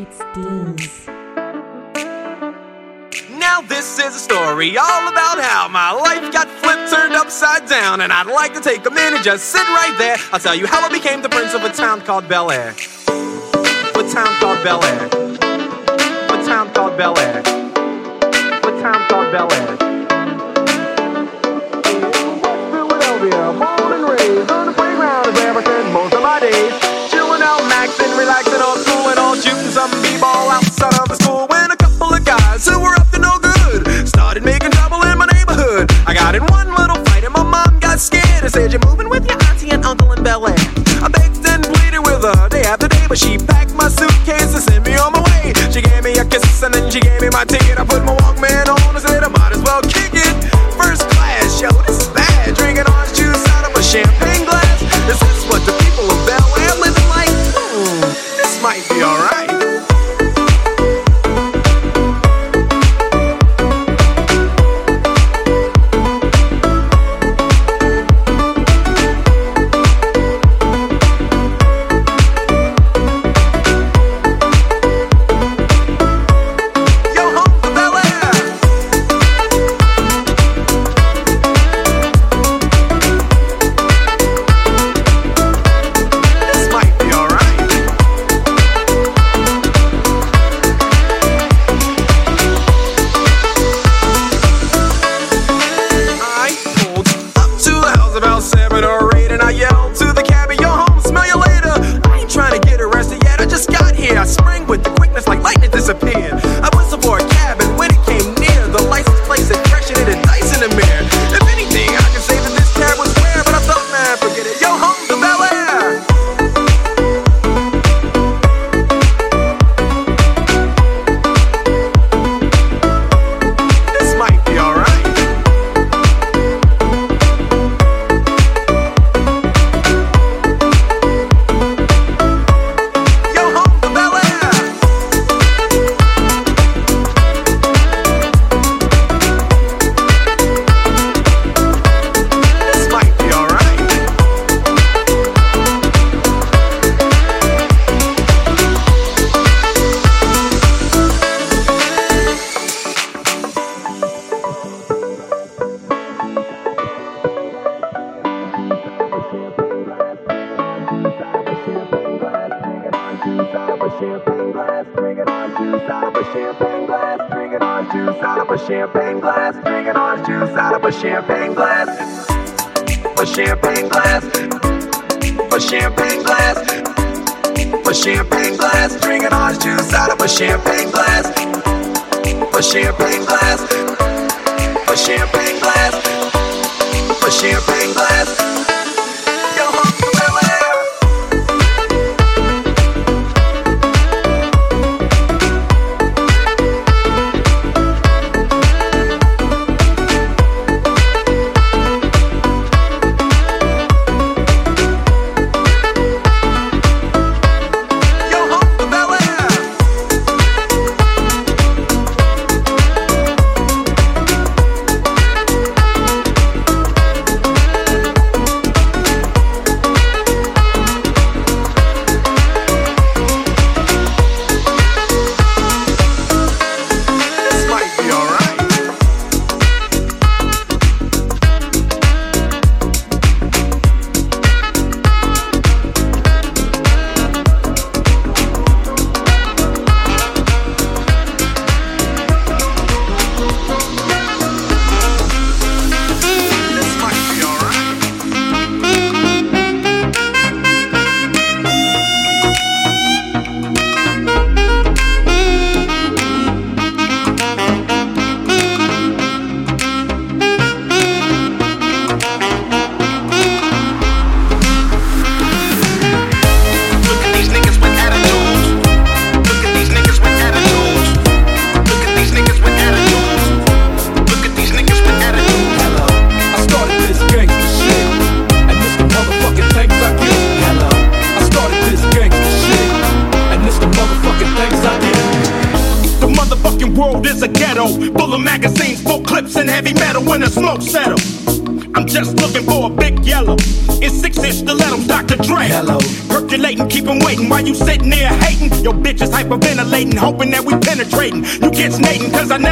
It's Dean's. Now, this is a story all about how my life got flipped, turned upside down. And I'd like to take a minute, just sit right there. I'll tell you how I became the prince of a town called Bel Air. A town called Bel Air. A town called Bel Air. A town called Bel Air. she packed my suitcase and sent me on my way. She gave me a kiss and then she gave me my ticket. I put my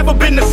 never been to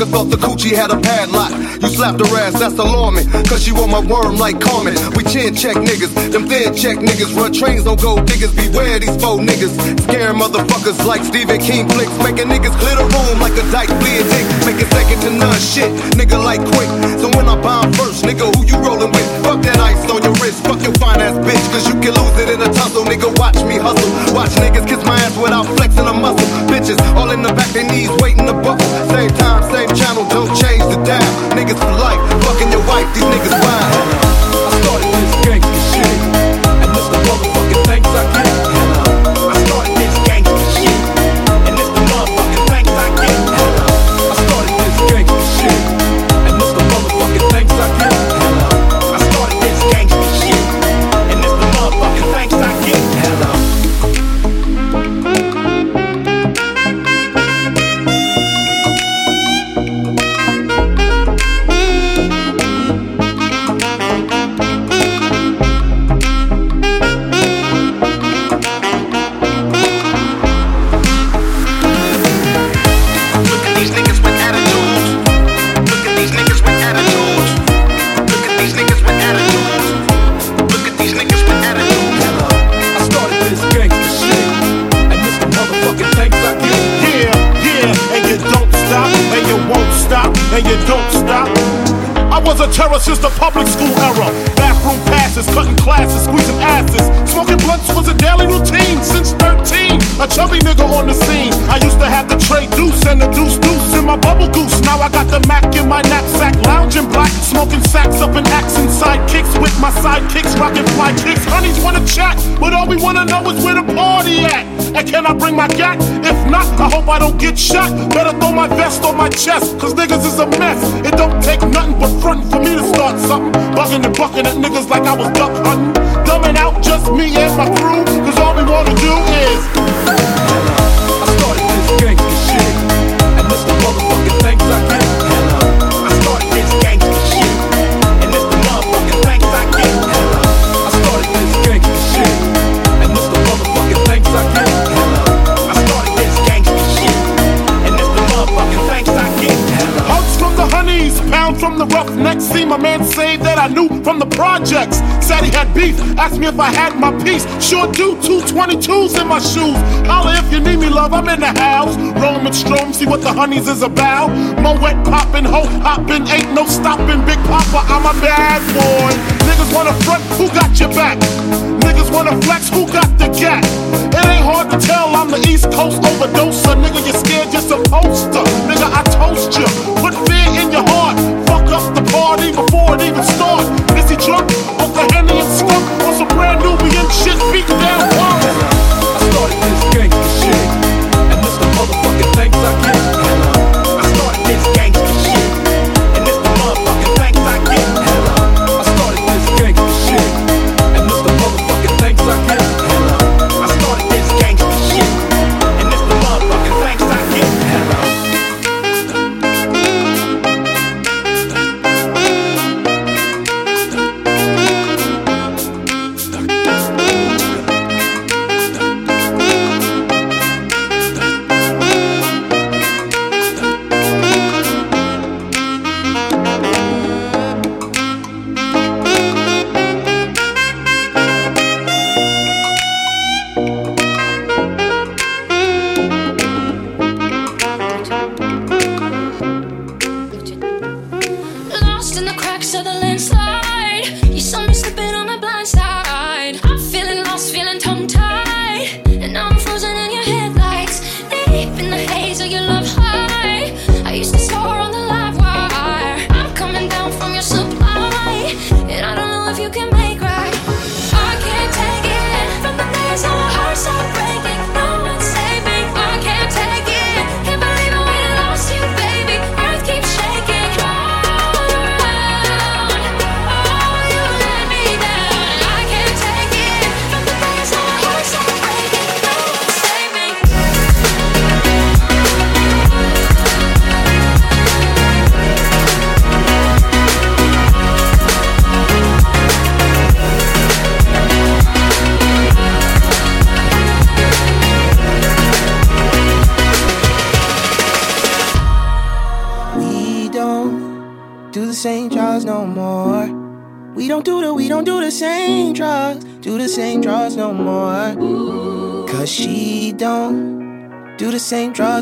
Motherfucker thought the coochie had a padlock. You slapped her ass, that's alarming. Cause she want my worm like Carmen. We chin check niggas, them thin check niggas. Run trains, don't go diggers. Beware these faux niggas. Scaring motherfuckers like Stephen King flicks. Making niggas clear the room like a dyke bleed dick. Making second to none shit. Nigga like quick. So when I bomb first, nigga, who you rolling with? Fuck that ice on your wrist. Fuck your fine ass bitch. Cause you can lose it in a tussle. Nigga, watch me hustle. Watch niggas kiss my ass without flexing a muscle. Bitches all in the back, they knees waiting to buckle. Same time, same channel, don't change the dial. Niggas life, fucking your wife, these niggas wild. My gat? If not, I hope I don't get shot. Better throw my vest on my chest, cause niggas is a mess. It don't take nothing but frontin' for me to start something. Bugging and bucking at niggas like I was duck hunting. Dumbing out just me and my crew, cause all we wanna do is. The roughnecks. See my man say that I knew from the projects. Said he had beef, asked me if I had my piece. Sure do, two 22s in my shoes. Holla if you need me, love, I'm in the house. Roman Strom, see what the honeys is about. Moet poppin', ho hoppin', ain't no stopping. Big Poppa, I'm a bad boy. Niggas wanna front, who got your back? Niggas wanna flex, who got the gap? It ain't hard to tell, I'm the East Coast overdoser. Nigga, you scared, you're supposed to. Nigga, I toast you. Put fear in your heart. Fuck the party before it even start. Is he drunk? Off the Henny and skunk? On some Brand Nubian shit, beat down punk.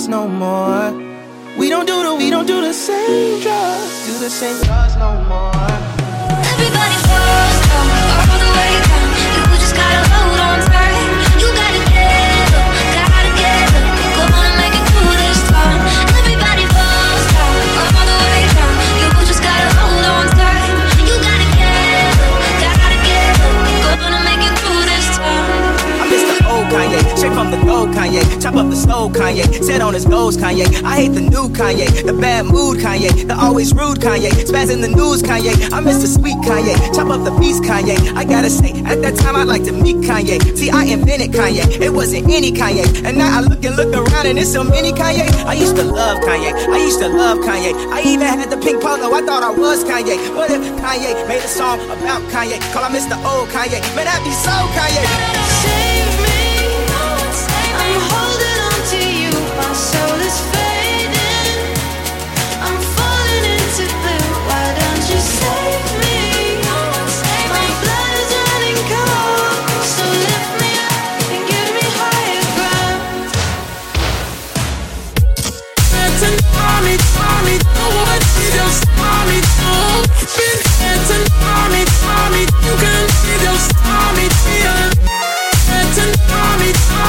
No more. We don't do the, we don't do the same drugs, do the same drugs no more. Kanye. I hate the new Kanye, the bad mood Kanye, the always rude Kanye. Spaz in the news Kanye, I miss the sweet Kanye. Chop up the beast Kanye. I gotta say, at that time I like to meet Kanye. See, I invented Kanye, it wasn't any Kanye. And now I look and look around and it's so many Kanye. I used to love Kanye, I used to love Kanye. I even had the pink polo, I thought I was Kanye. What if Kanye made a song about Kanye? Call I Mr. old Kanye, man, that'd be so Kanye. Save me. I'm holding on to you. My soul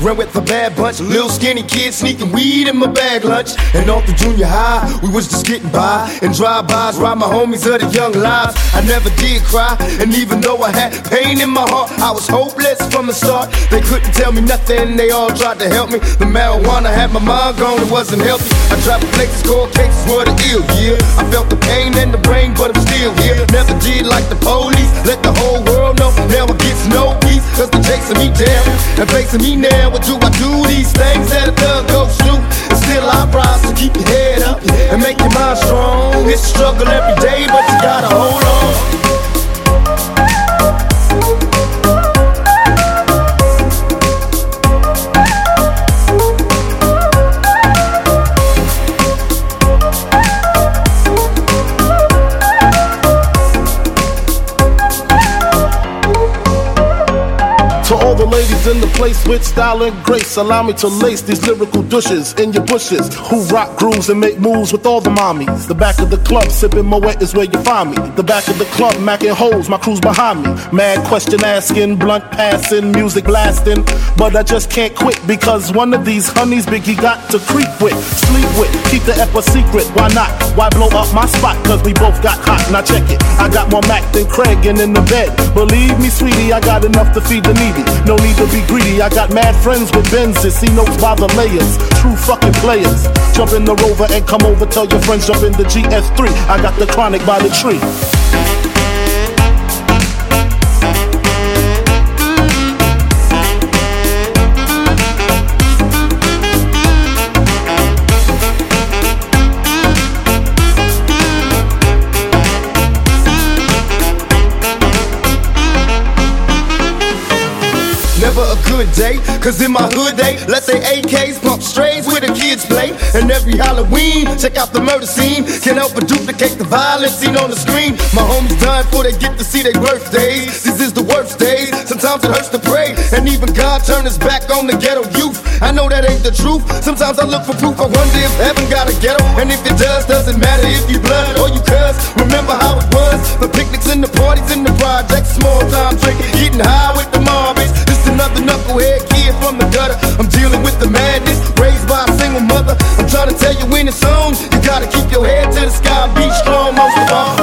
ran with a bad bunch. Little skinny kid sneaking weed in my bag lunch. And off the junior high, we was just getting by. And drive-bys, ride my homies of the young lives. I never did cry, and even though I had pain in my heart, I was hopeless from the start. They couldn't tell me nothing, they all tried to help me. The marijuana had my mind gone, it wasn't healthy. I dropped places, cold cases, were the ill, yeah. I felt the pain in the brain, but I'm still here. Never did like the police, let the whole world know. Now I get no peace, cause they chasing me down and facing me now. What do I do? These things that a thug goes through. Still I rise, so keep your head up and make your mind strong. It's a struggle every day, but you gotta hold on. The ladies in the place with style and grace, allow me to lace these lyrical douches in your bushes who rock grooves and make moves with all the mommies. The back of the club, sipping Moet is where you find me. The back of the club, macking holes, my crew's behind me. Mad question asking, blunt passing, music blasting. But I just can't quit because one of these honeys Biggie got to creep with, sleep with, keep the ep a secret. Why not? Why blow up my spot? Cause we both got hot. Now check it. I got more Mac than Craig and in the bed. Believe me, sweetie, I got enough to feed the needy. No need to be greedy. I got mad friends with Benzes. See notes by the layers. True fucking players. Jump in the rover and come over. Tell your friends jump in the GS3. I got the chronic by the tree. Good day, cause in my hood they let their AKs pump strays where the kids play. And every Halloween, check out the murder scene. Can't help but duplicate the violence seen on the screen. My homies dying before they get to see their birthdays. This is the worst days, sometimes it hurts to pray. And even God turned his back on the ghetto youth. I know that ain't the truth. Sometimes I look for proof. I wonder if heaven got a ghetto. And if it does, doesn't matter if you blood or you cuss. Remember how it was? The picnics and the parties in the projects, small time drinking, getting high with the. This another knucklehead kid from the gutter. I'm dealing with the madness, raised by a single mother. I'm trying to tell you when it's on. You gotta keep your head to the sky, be strong most of all.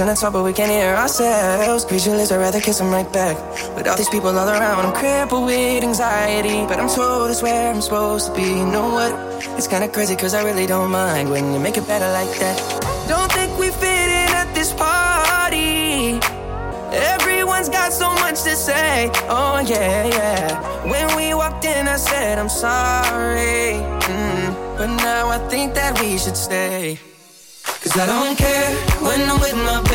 Trying to talk, but we can't hear ourselves. Visualize, I'd rather kiss him right back. With all these people all around, I'm crippled with anxiety. But I'm told it's where I'm supposed to be. You know what? It's kinda crazy, cause I really don't mind when you make it better like that. Don't think we fit in at this party. Everyone's got so much to say. Oh, yeah, yeah. When we walked in, I said, I'm sorry. Mm-hmm. But now I think that we should stay. Cause I don't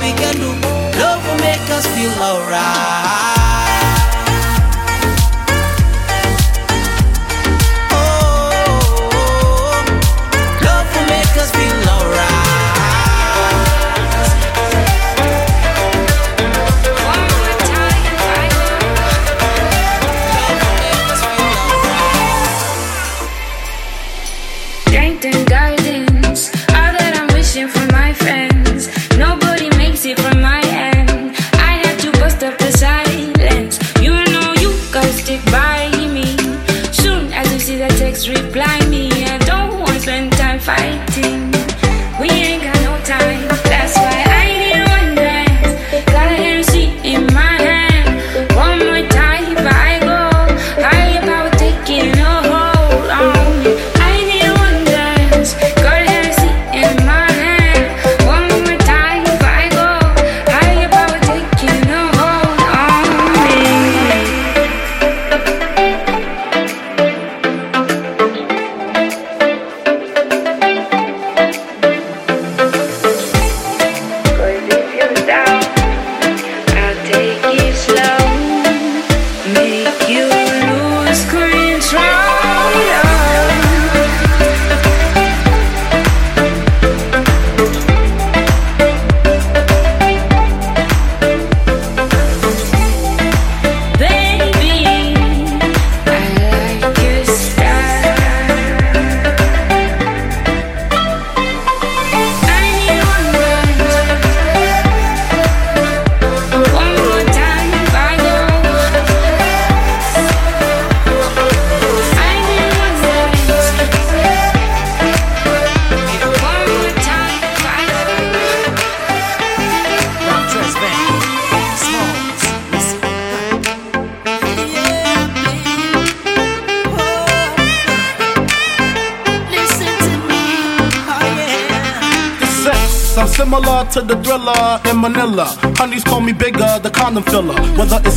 we can do, love will make us feel alright. Reply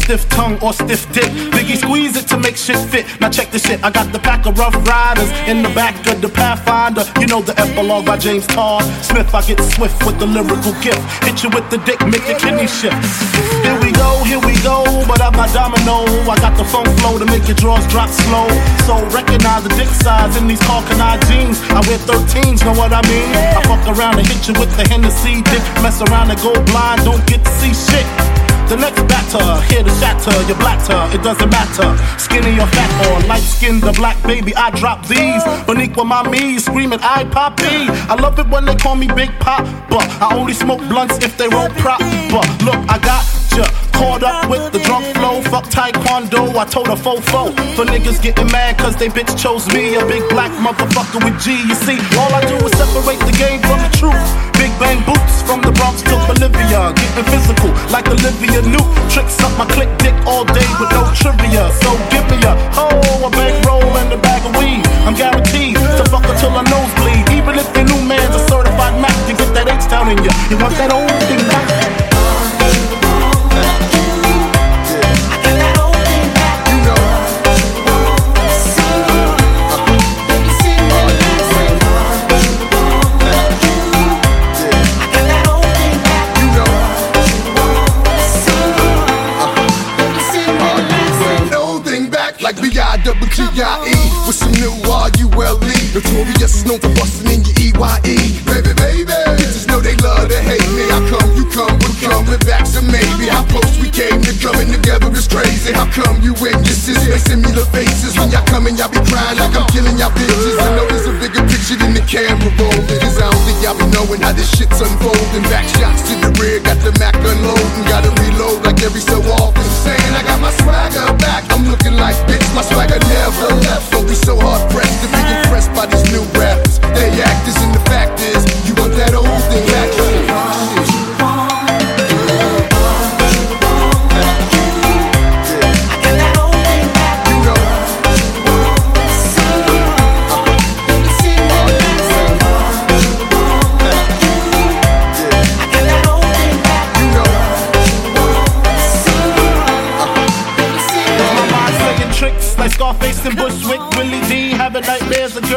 stiff tongue or stiff dick, Biggie squeeze it to make shit fit. Now check this shit, I got the pack of rough riders in the back of the Pathfinder. You know the epilogue by James Todd Smith. I get swift with the lyrical gift. Hit you with the dick, make your kidney shift. Here we go, here we go, but I'm not domino. I got the funk flow to make your drawers drop slow. So recognize the dick size in these Karl Kani jeans. I wear 13s, know what I mean? I fuck around and hit you with the Hennessy dick. Mess around and go blind, don't get to see shit. The next batter, here to shatter your blatter, it doesn't matter. Skinny or fat or light skinned or black, baby, I drop these. Boniqua mommy screaming, I poppy. I love it when they call me Big Pop, but I only smoke blunts if they roll prop. But look, I got ya caught up with the drunk flow. Fuck taekwondo, I told a fofo. For niggas getting mad cause they bitch chose me, a big black motherfucker with G. You see, all I do is separate the game from the truth. Big bang boots from the Bronx to Bolivia, getting physical like Olivia Newt. Tricks up my click dick all day with no trivia. So give me a hoe, a bankroll, and a bag of weed. I'm guaranteed to fuck her till her nose. Even if the new man's a certified Mac, to get that H town in you. You want that old thing known for busting in your E-Y-E. Is crazy. How come you witnesses make similar faces when y'all coming, y'all be crying like I'm killing y'all bitches? I know there's a bigger picture than the camera roll. Cause I don't think y'all be knowing how this shit's unfolding. Back shots to the rear, got the Mac unloading, gotta reload like every so often. Saying I got my swagger back, I'm looking like bitch, my swagger never left. Don't be so hard pressed to be impressed by these new rappers. They actors and the fact is, you want that old thing back.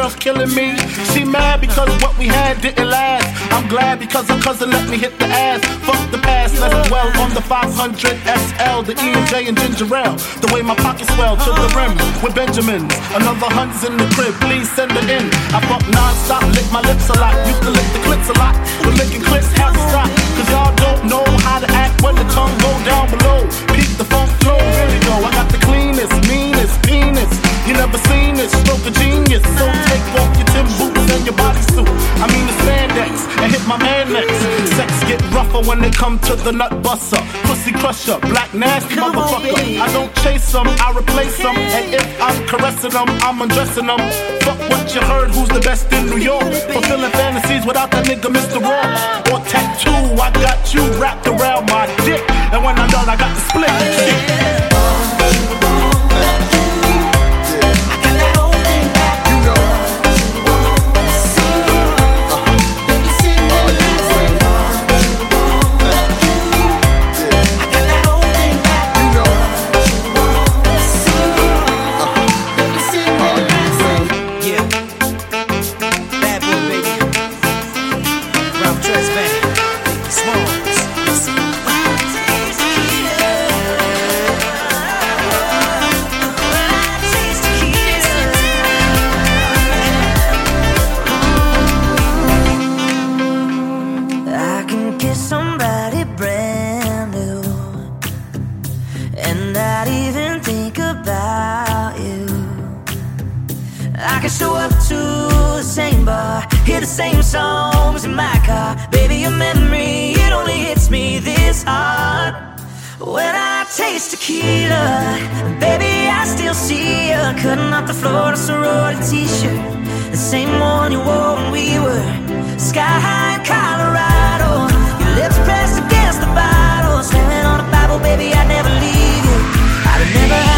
Girls killing me. She mad because what we had didn't last. I'm glad because her cousin let me hit the ass. Fuck the past, let's dwell on the 500 SL, the E and J and ginger ale. The way my pockets swell to the rim with Benjamins. Another hunt's in the crib, please send it in. I fuck non-stop, lick my lips a lot. Used to lick the clips a lot, but licking clips had to stop. Cause y'all don't know how to act when the tongue go down below. The funk flow, really go. I got the cleanest, meanest penis. You never seen this, stroke of genius. So take off your Tim boots and your bodysuit. I mean the spandex and hit my man next. Sex get rougher when they come to the nut buster. Pussy crusher, black nasty motherfucker. I don't chase them, I replace them. And if I'm caressing them, I'm undressing them. Fuck what you heard, who's the best in New York? Fulfilling fantasies without that nigga Mr. Raw. Or tattoo, I got you wrapped around my dick. And when I'm done, I got the split. Shit. When I taste tequila, baby, I still see you cutting off the floor in sorority t-shirt. The same one you wore when we were sky high in Colorado. Your lips pressed against the bottle, slamming on the Bible, baby, I'd never leave you. I'd remember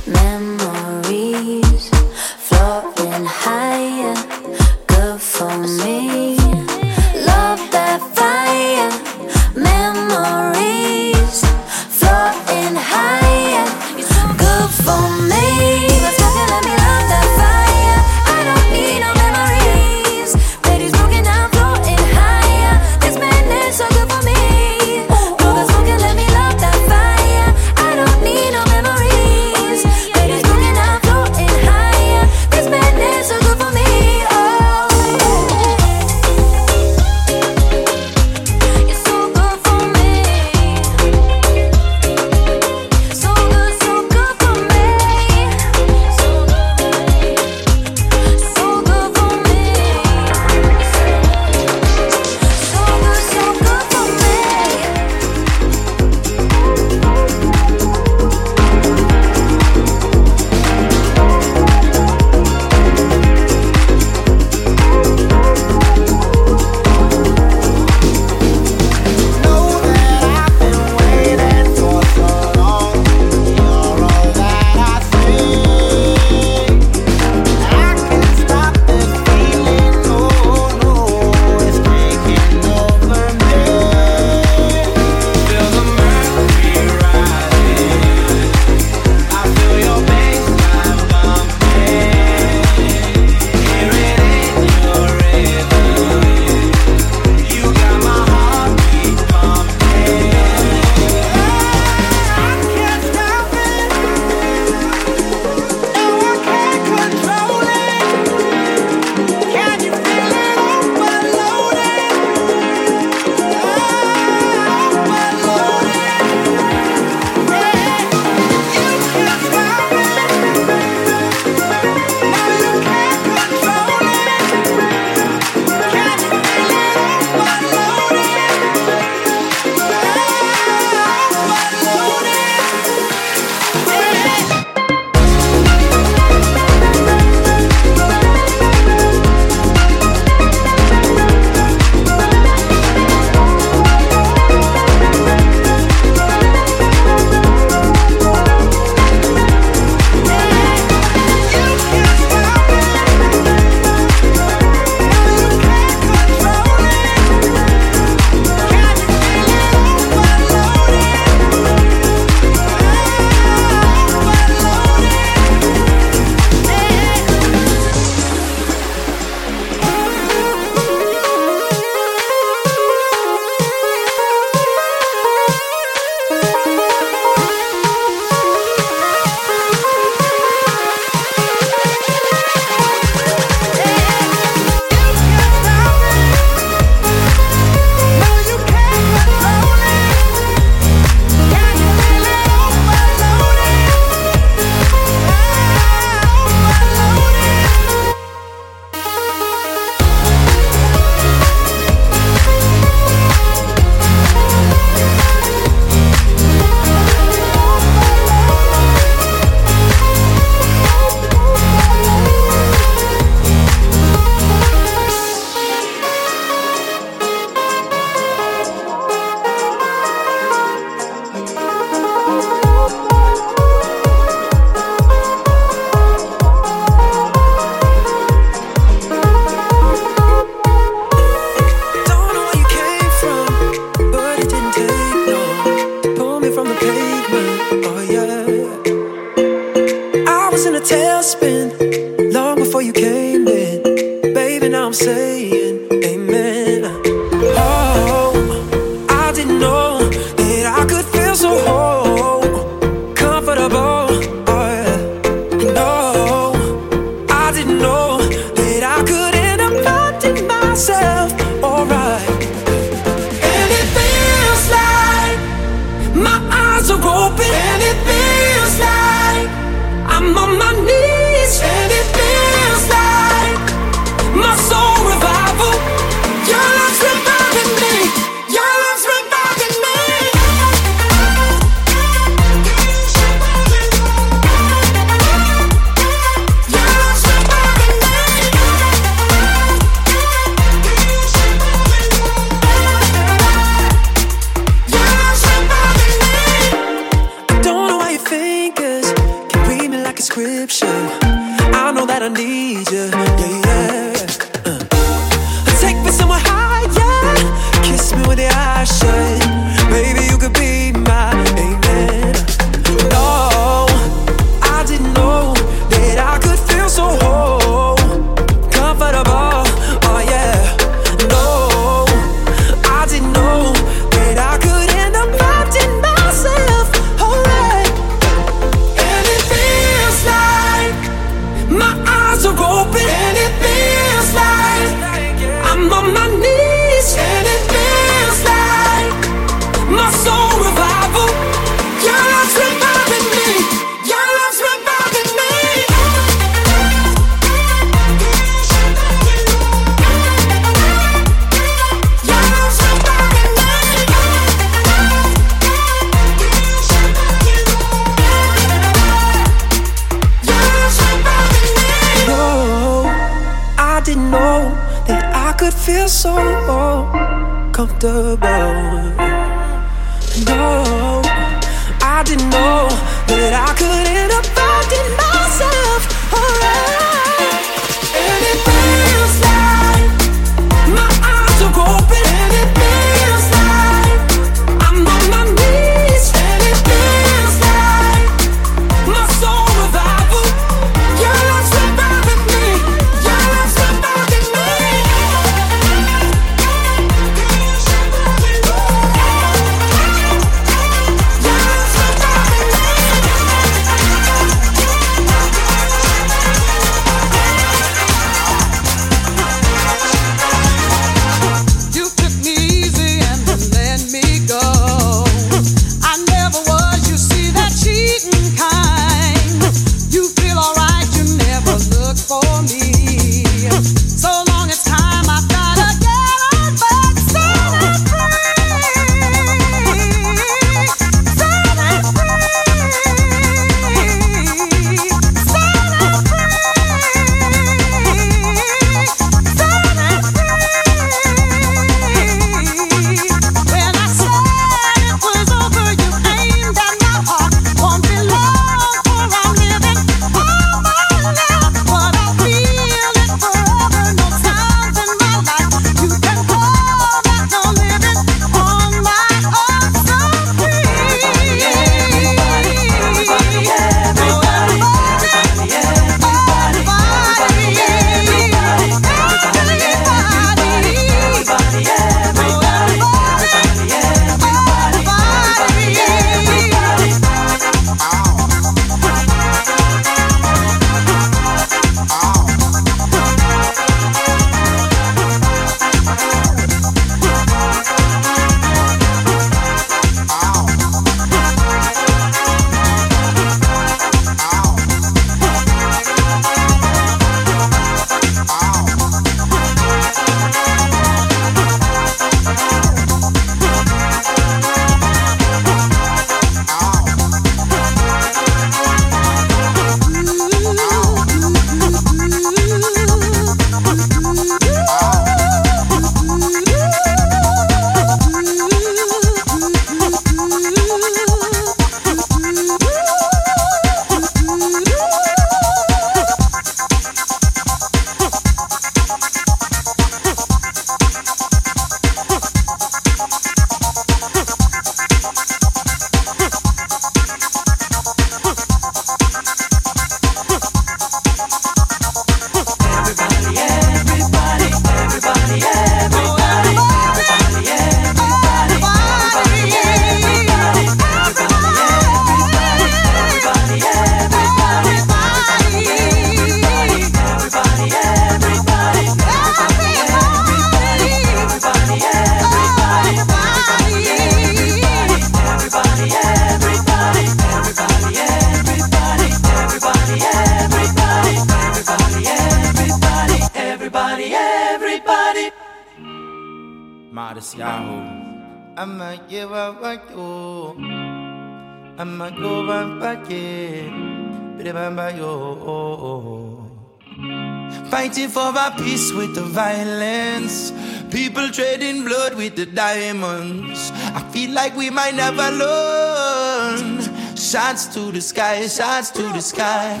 Fighting for our peace with the violence. People trading blood with the diamonds. I feel like we might never learn. Shots to the sky, shots to the sky.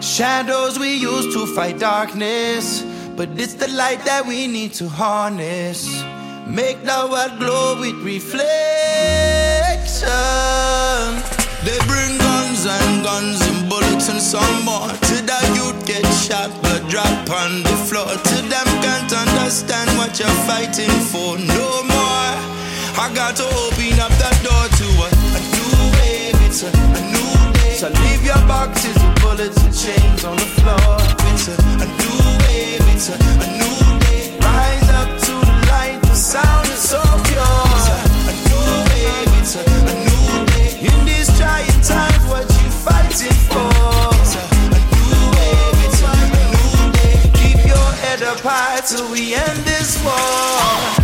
Shadows we use to fight darkness. But it's the light that we need to harness. Make the world glow with reflection. They bring guns and guns and bullets and some more. To the youth get shot, drop on the floor. To them can't understand what you're fighting for no more. I got to open up that door to a, a new wave. It's a, a new day. So leave your boxes of bullets and chains on the floor. It's a, a new wave. It's a, a new day. Rise up to the light. The sound is so pure. It's a, a new wave. It's a, a new till we end this war.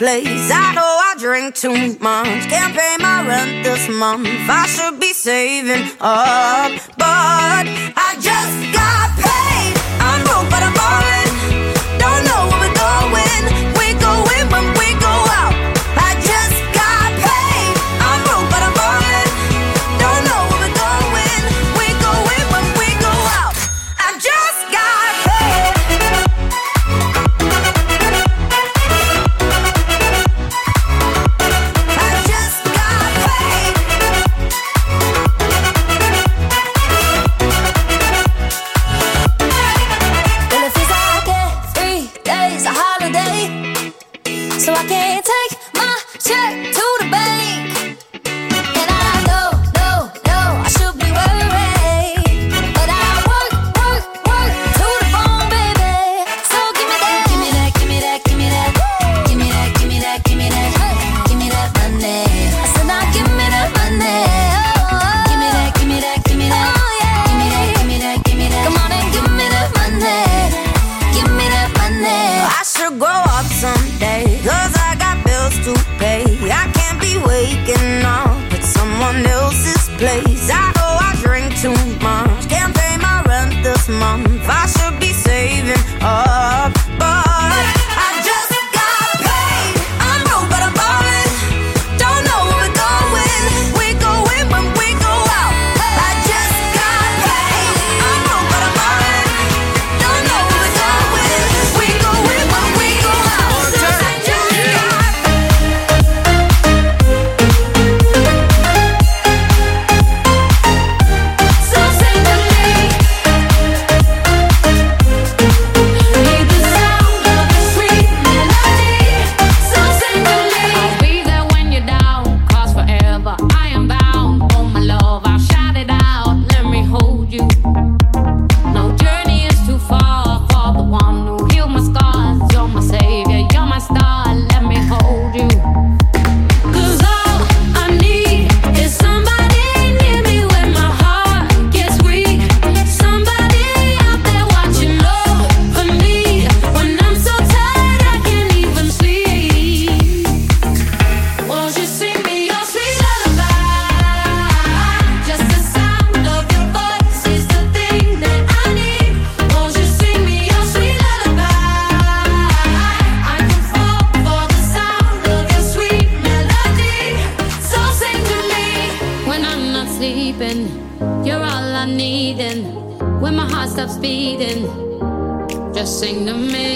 place. I know I drink too much, can't pay my rent this month. I should be saving up, but. sing to me.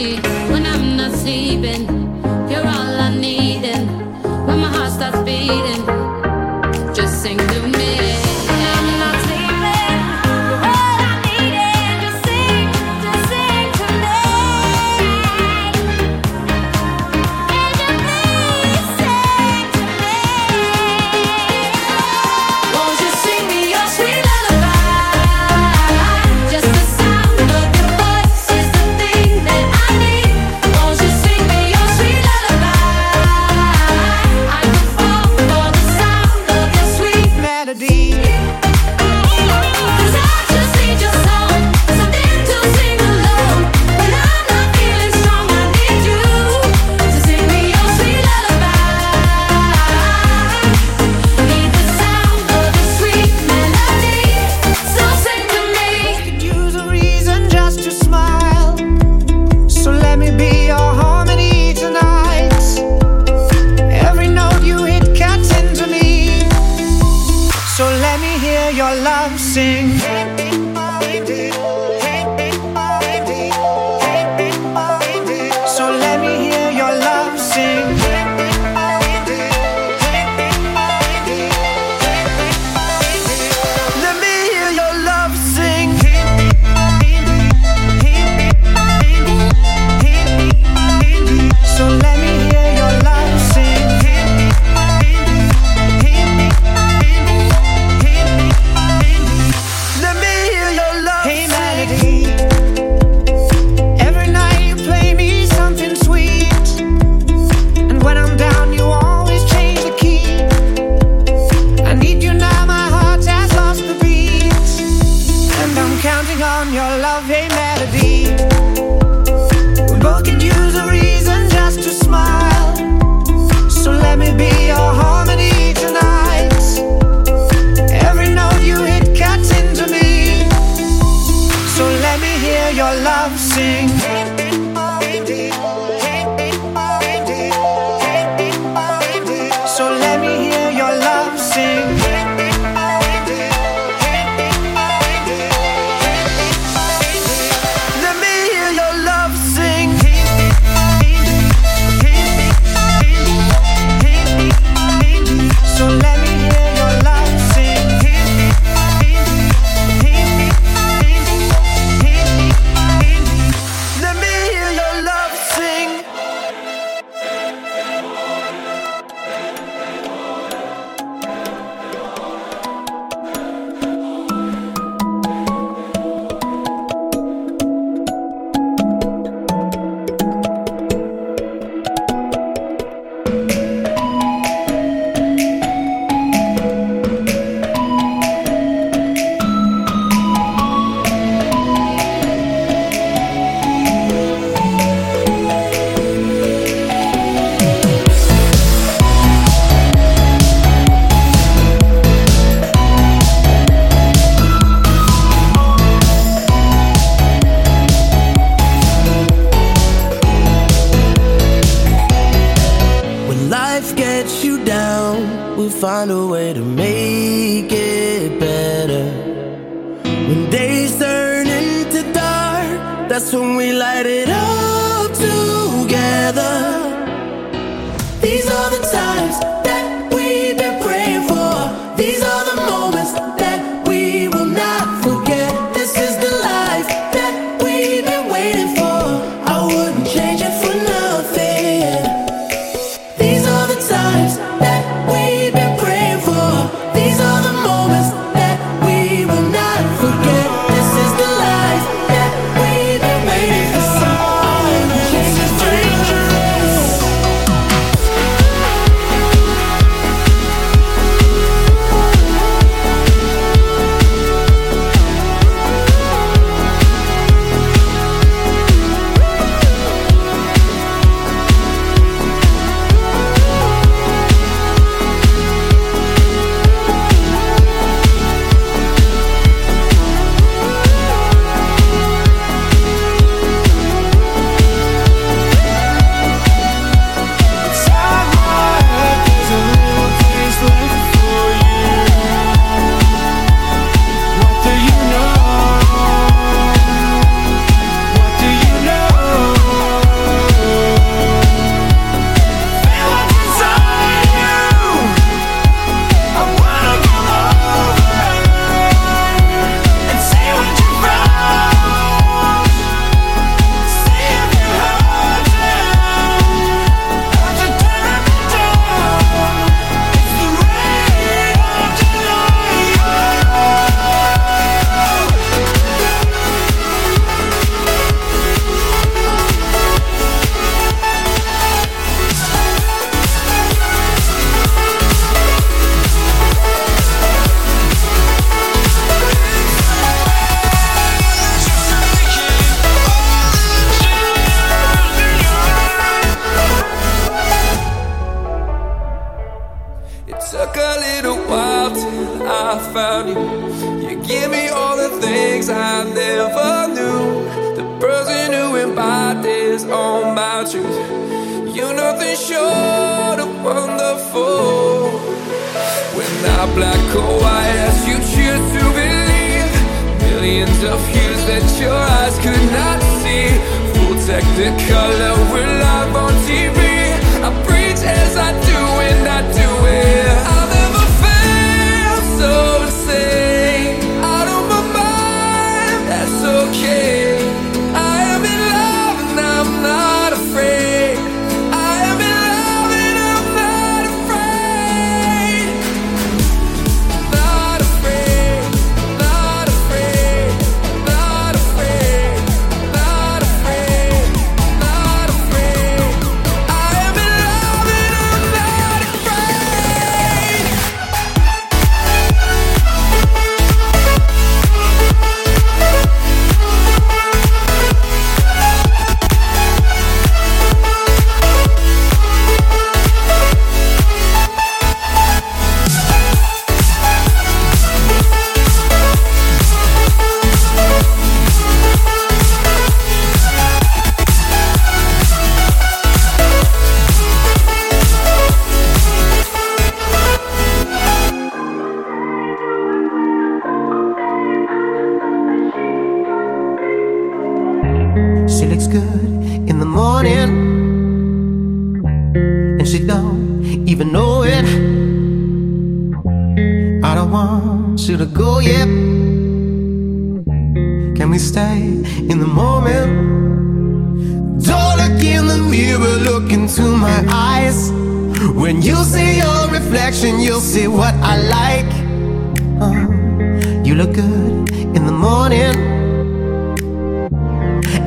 morning.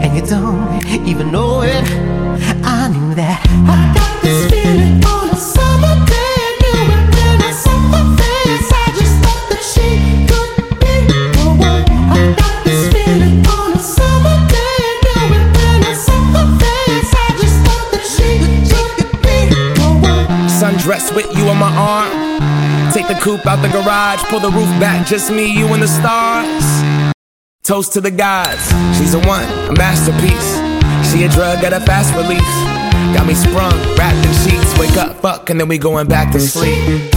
And you don't even know it. I knew that. I got this feeling on a summer day. Knew it when I saw her face. I just thought that she could be the one. I got this feeling on a summer day. Knew it when I saw her face. I just thought that she could be the one. Sundress with you on my arm. The coupe out the garage, pull the roof back, just me, you, and the stars. Toast to the gods, she's a one, a masterpiece. She a drug at a fast release. Got me sprung, wrapped in sheets, wake up, fuck, and then we going back to sleep.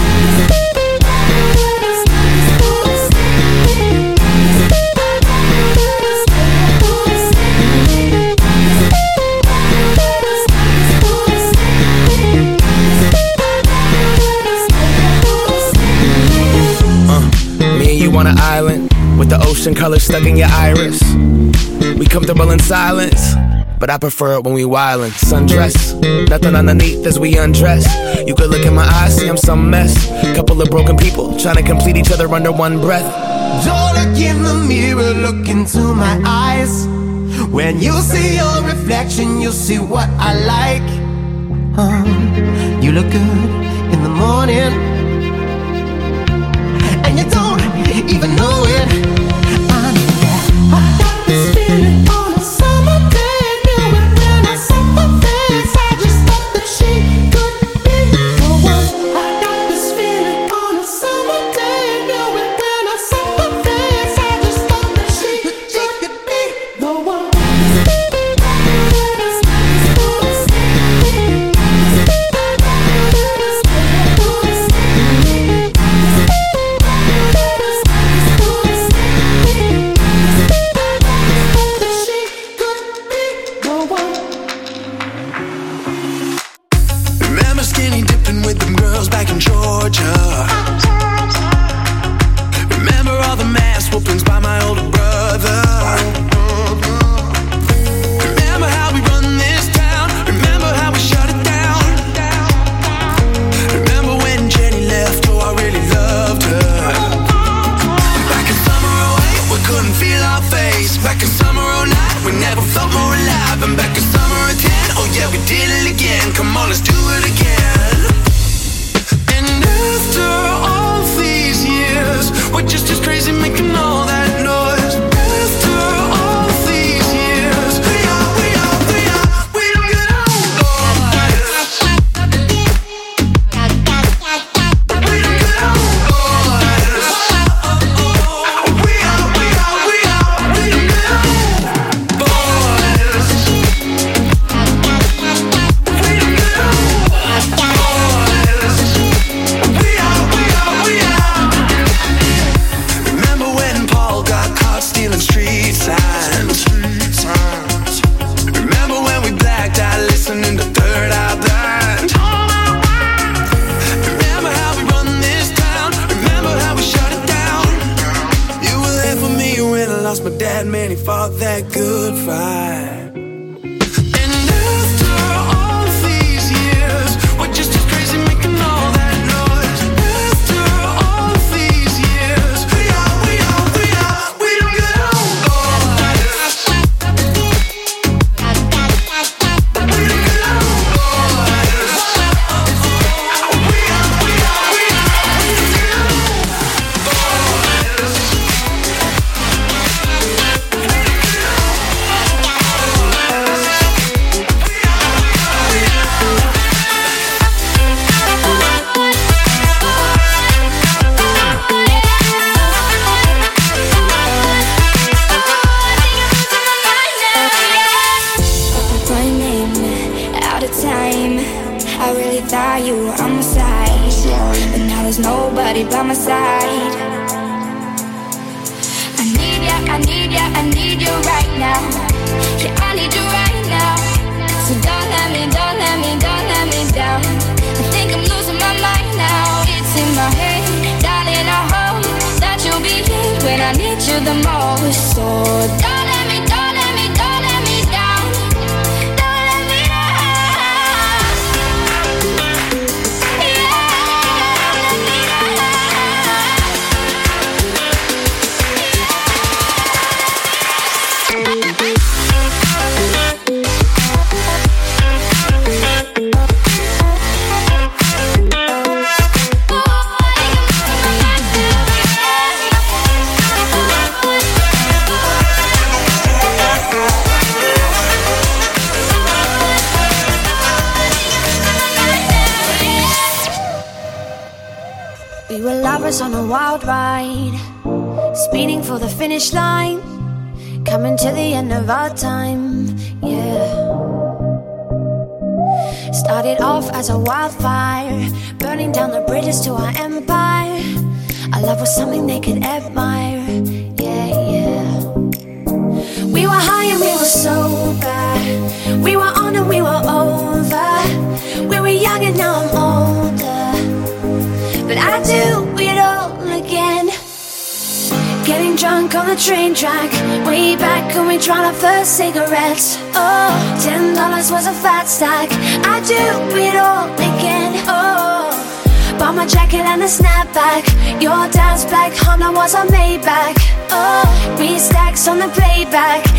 on an island with the ocean color stuck in your iris. We comfortable in silence, but I prefer it when we wildin'. Sundress, nothing underneath as we undress. You could look in my eyes, see I'm some mess. Couple of broken people trying to complete each other under one breath. Don't look in the mirror, look into my eyes. When you see your reflection, you'll see what I like. Uh, you look good in the morning even on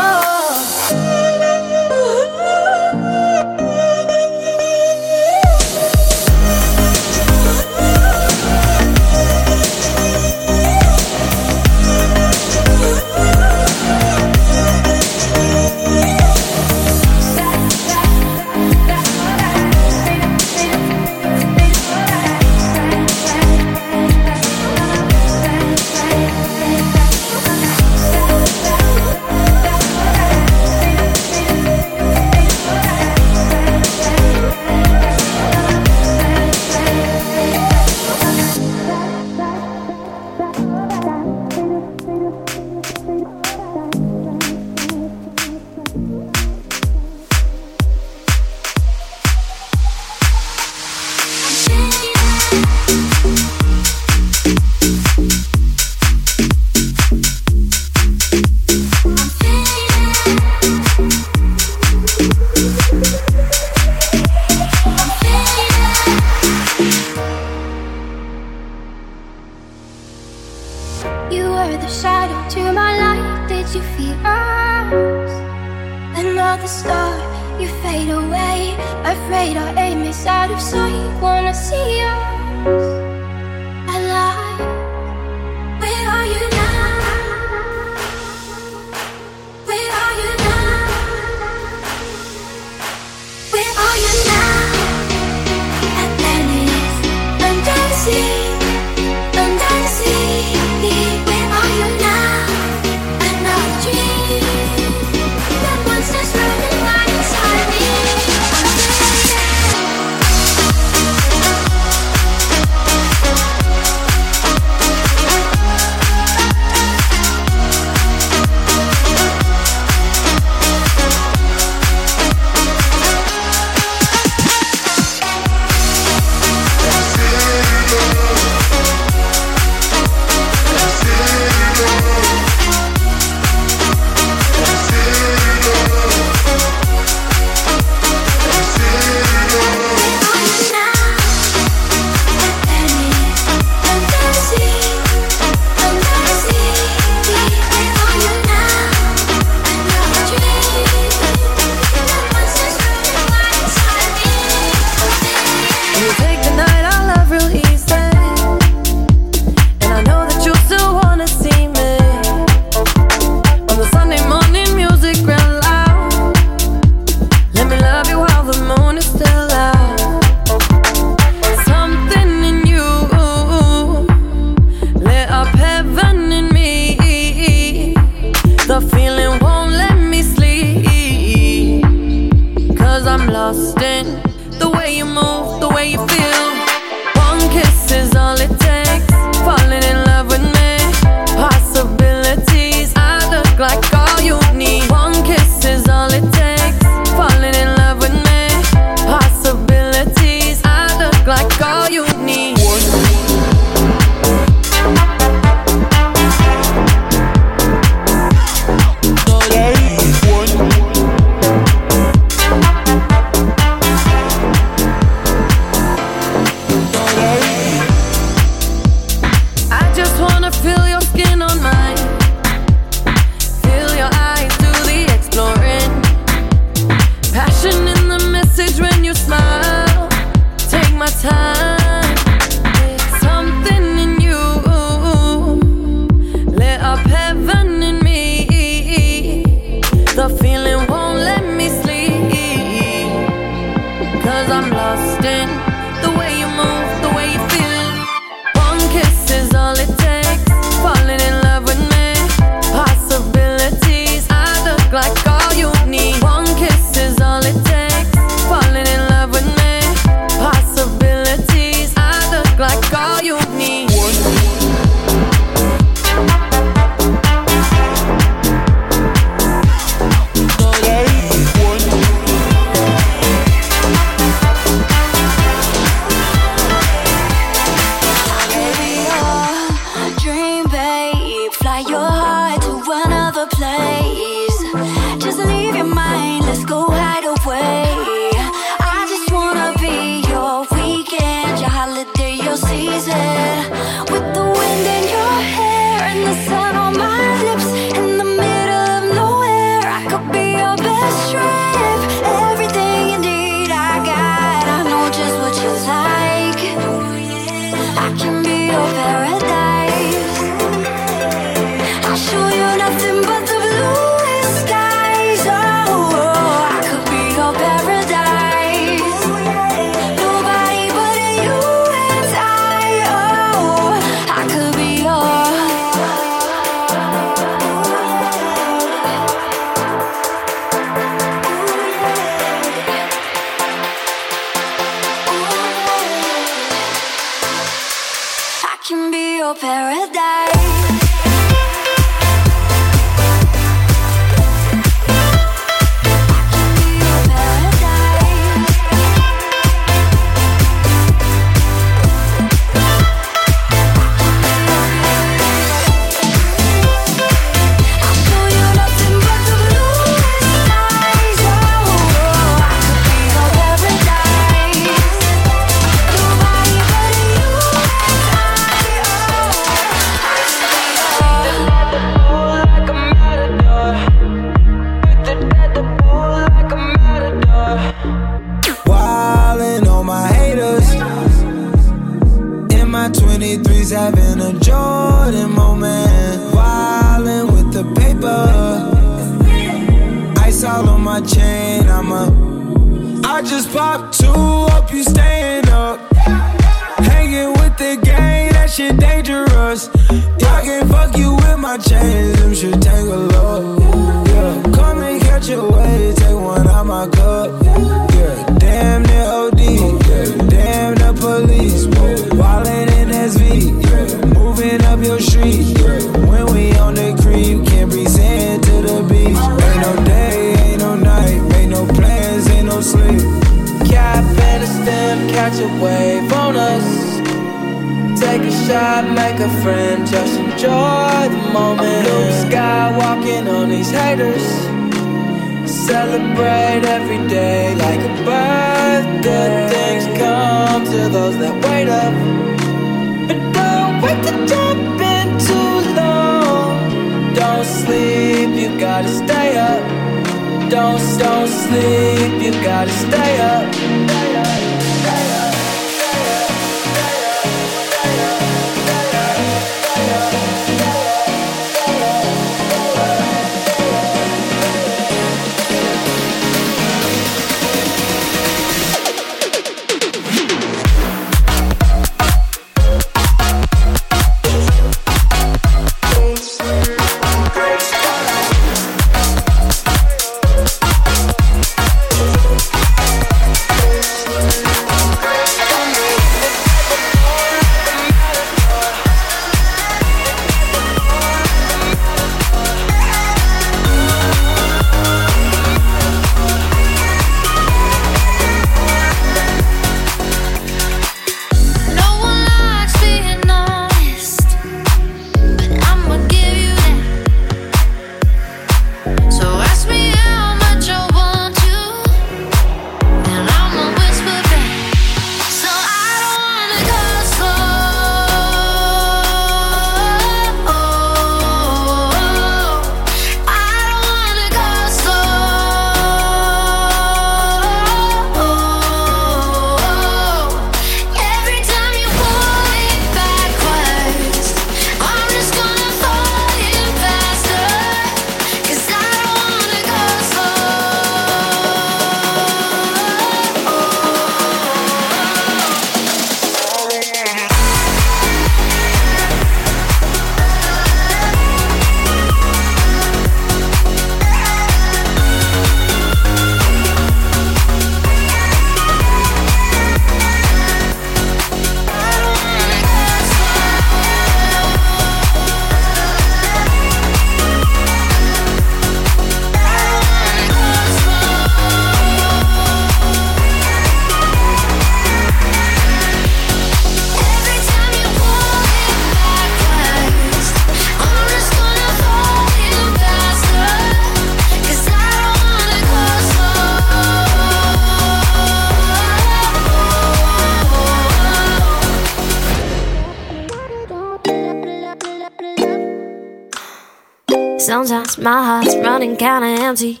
empty.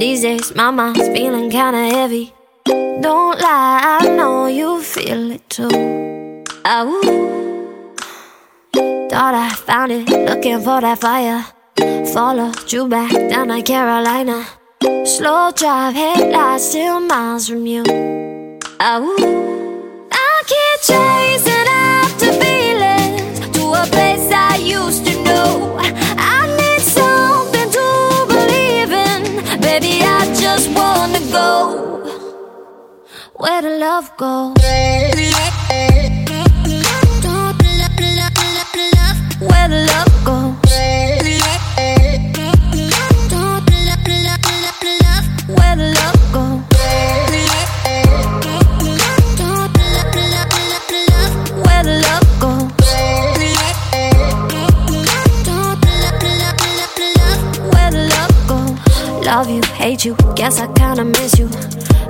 These days, my mind's feeling kinda heavy. Don't lie, I know you feel it too. Ooh. Thought I found it, looking for that fire. Followed you back down to Carolina. Slow drive, headlights, still miles from you. Ooh. where the love goes. Where the love goes. Where the love goes. Where the love goes. Love you, hate you, guess I kinda miss you.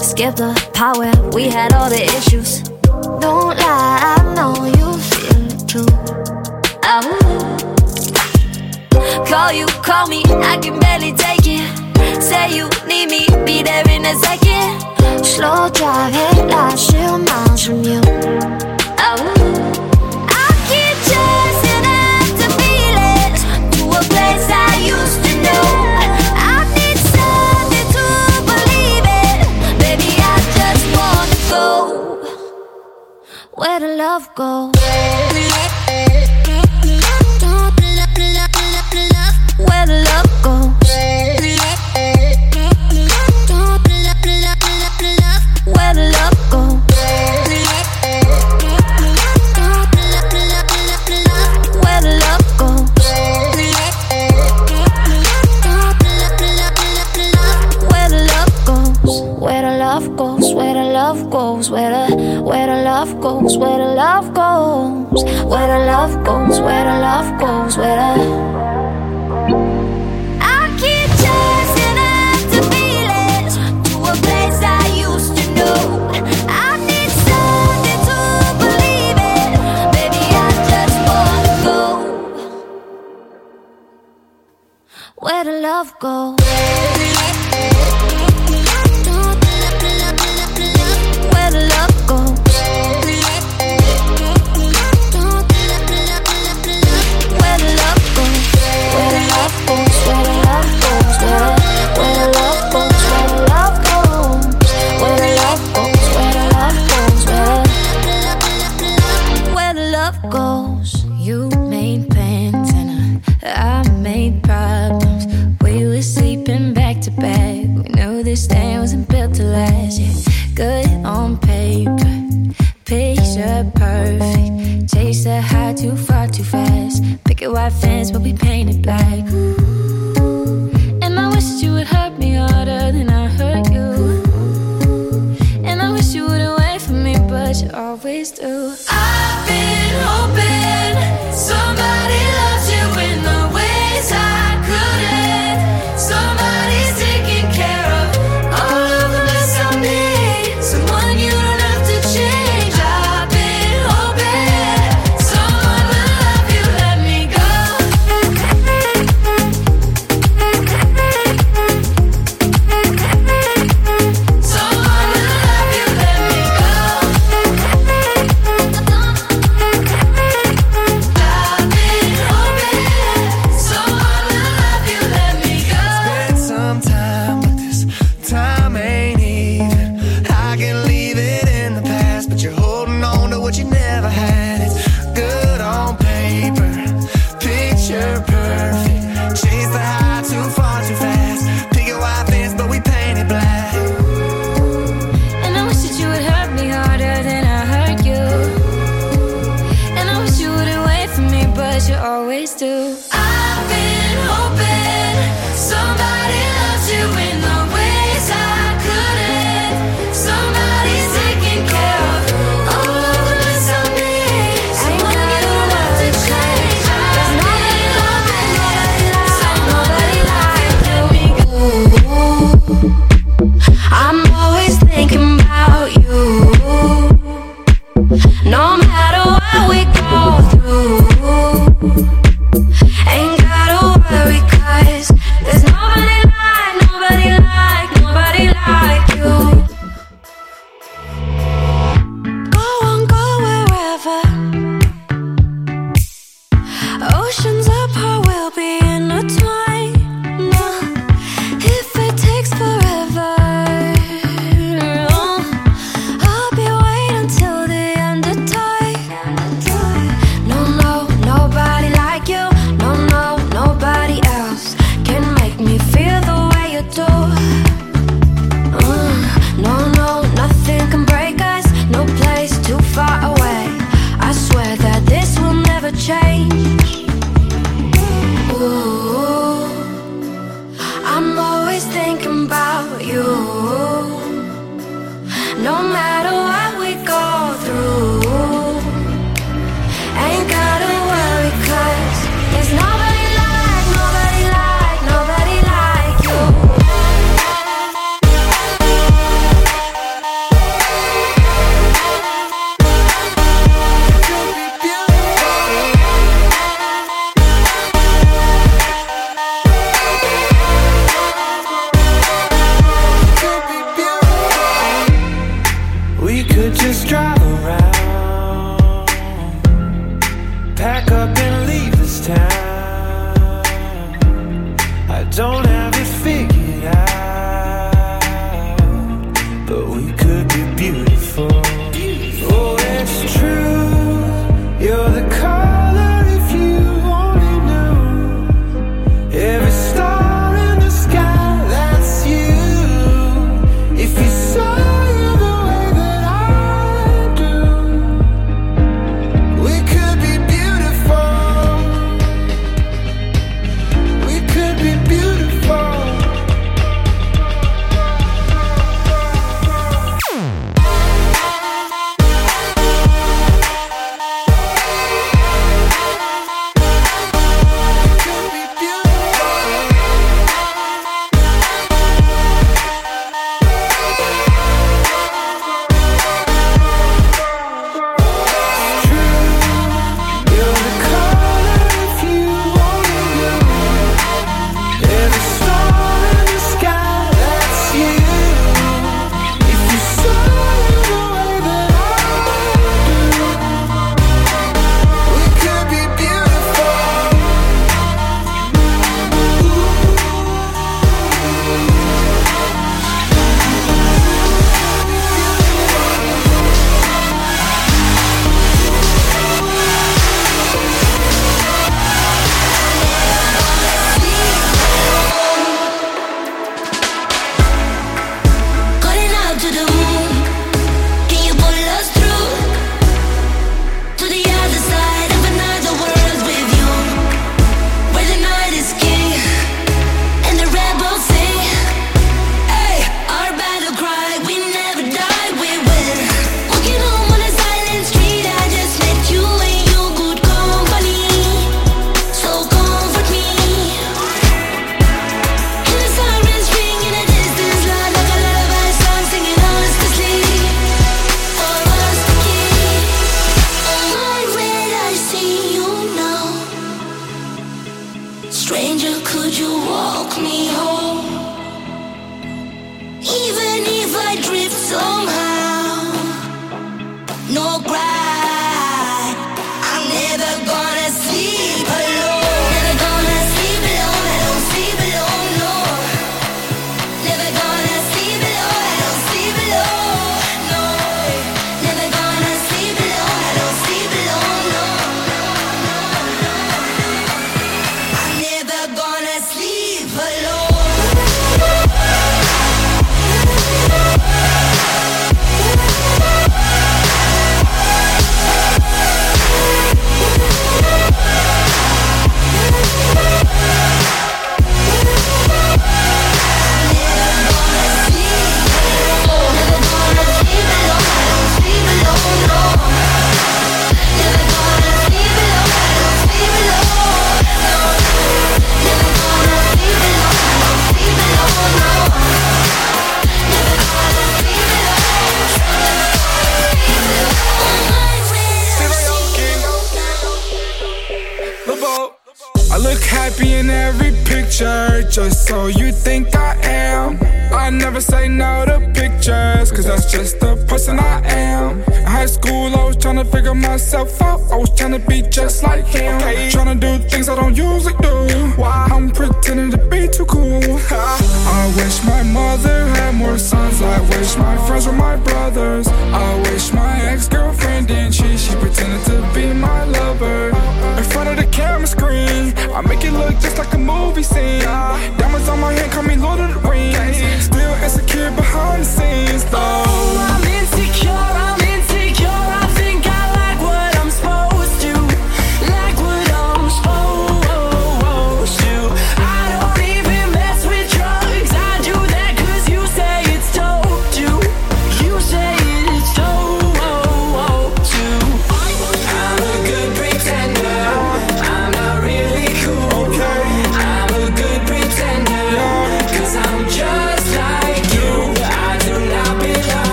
Skip the where we had all the issues. Don't lie, I know you feel it too. Oh. Call you, call me, I can barely take it. Say you need me, be there in a second. Slow drive, headlights, shield miles from you. Go where the love goes. Where the love goes. Where the love love goes. Where the love goes. Where the where the love goes. Where the love goes. Where the love goes. Where the love goes. Where the I keep chasing after feelings to a place I used to know. Where the love goes. This thing wasn't built to last. Yeah, good on paper, picture perfect. Chase the high too far too fast. Picket white fence, but we painted black. And I wish you would hurt me harder than I hurt you. And I wish you wouldn't wait for me, but you always do. I've been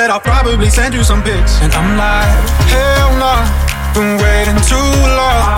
said I'll probably send you some pics. And I'm like, hell nah, been waiting too long.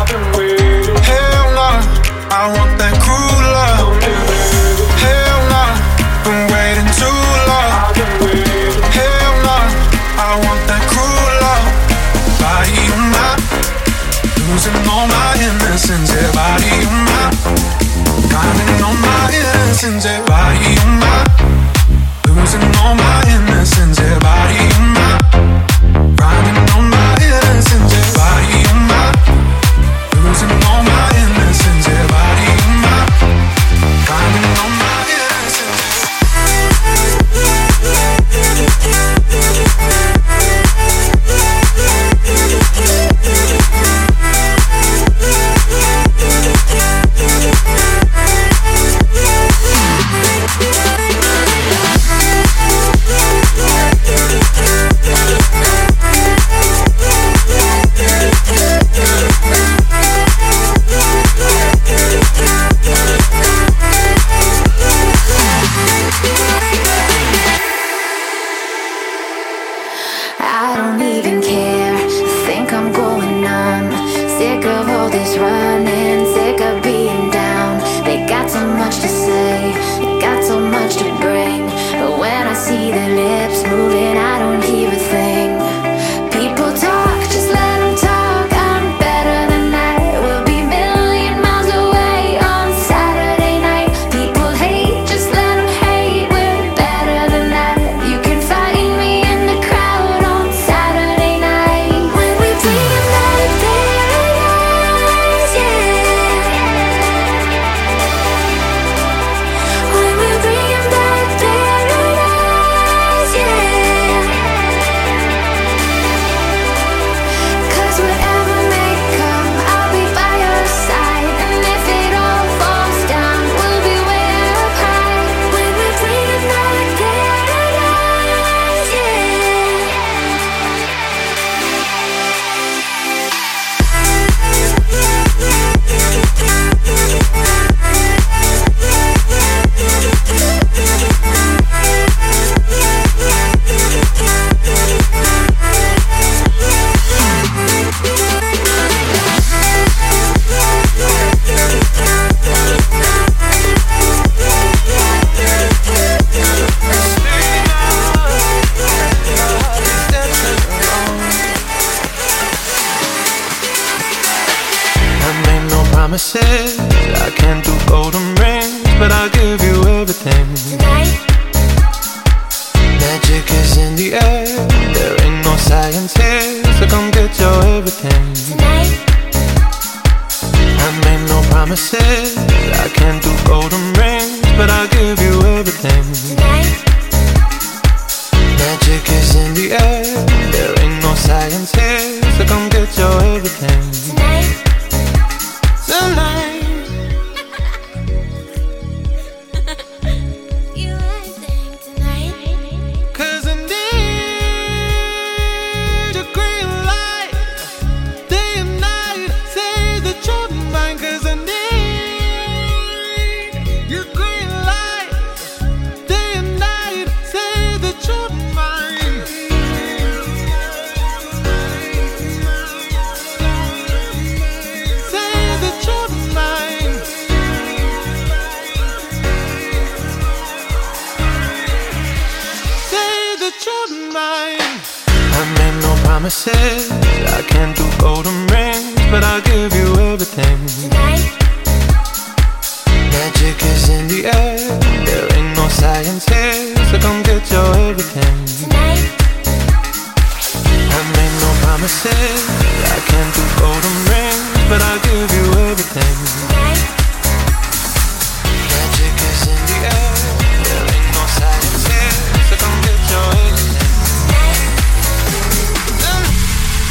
Giants here, so come get your everything. Tonight. I made no promises, I can't do golden rings, but I'll give you everything. Tonight. Magic is in the air, there ain't no science so come get your everything.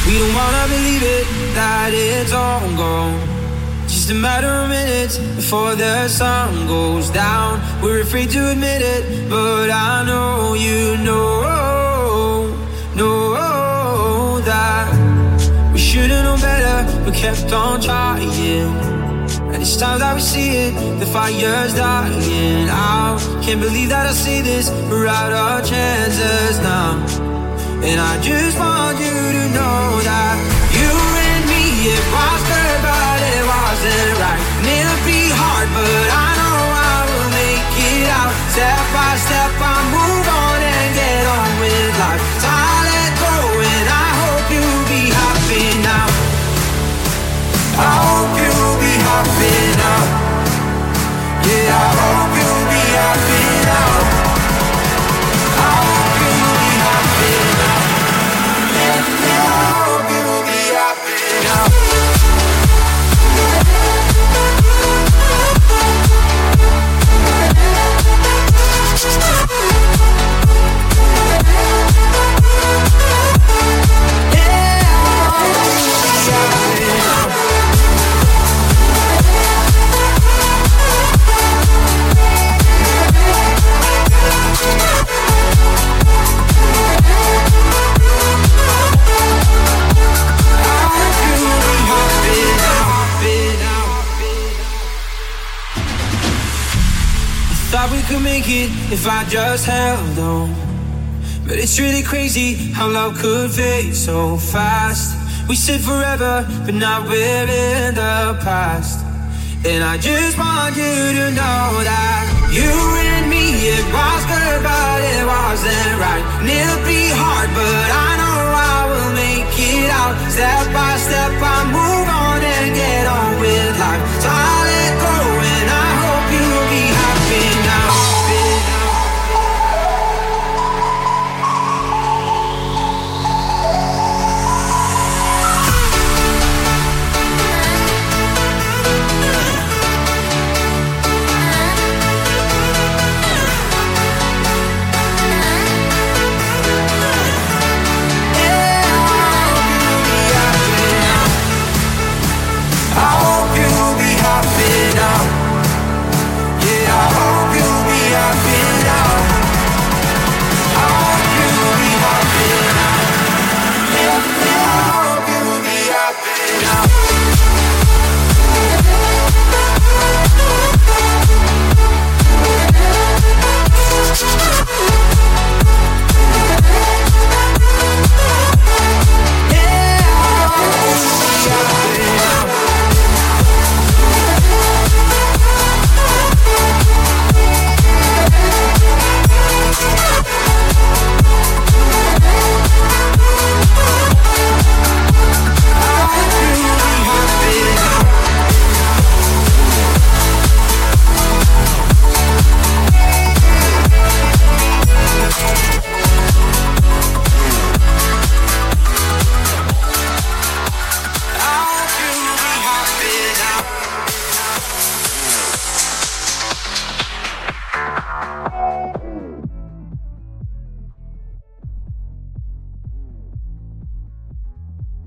We don't wanna believe it, that it's all gone. Just a matter of minutes before the sun goes down. We're afraid to admit it, but I know you know, know that we should've known better, but kept on trying. And it's time that we see it, the fire's dying out. Can't believe that I see this, we're out our chances now. And I just want you to know that you and me, it was wasn't right. And it'll be hard, but I know I will make it out. Step by step, I move on and get on with life. So I let go, and I hope you'll be happy now. I hope you'll be happy now. Yeah, I hope you'll be happy now. Could make it if I just held on. But it's really crazy how love could fade so fast. We said forever, but now we're in the past. And I just want you to know that you and me, it was good, but it wasn't right. And it'll be hard, but I know I will make it out. Step by step, I move on and get on with life.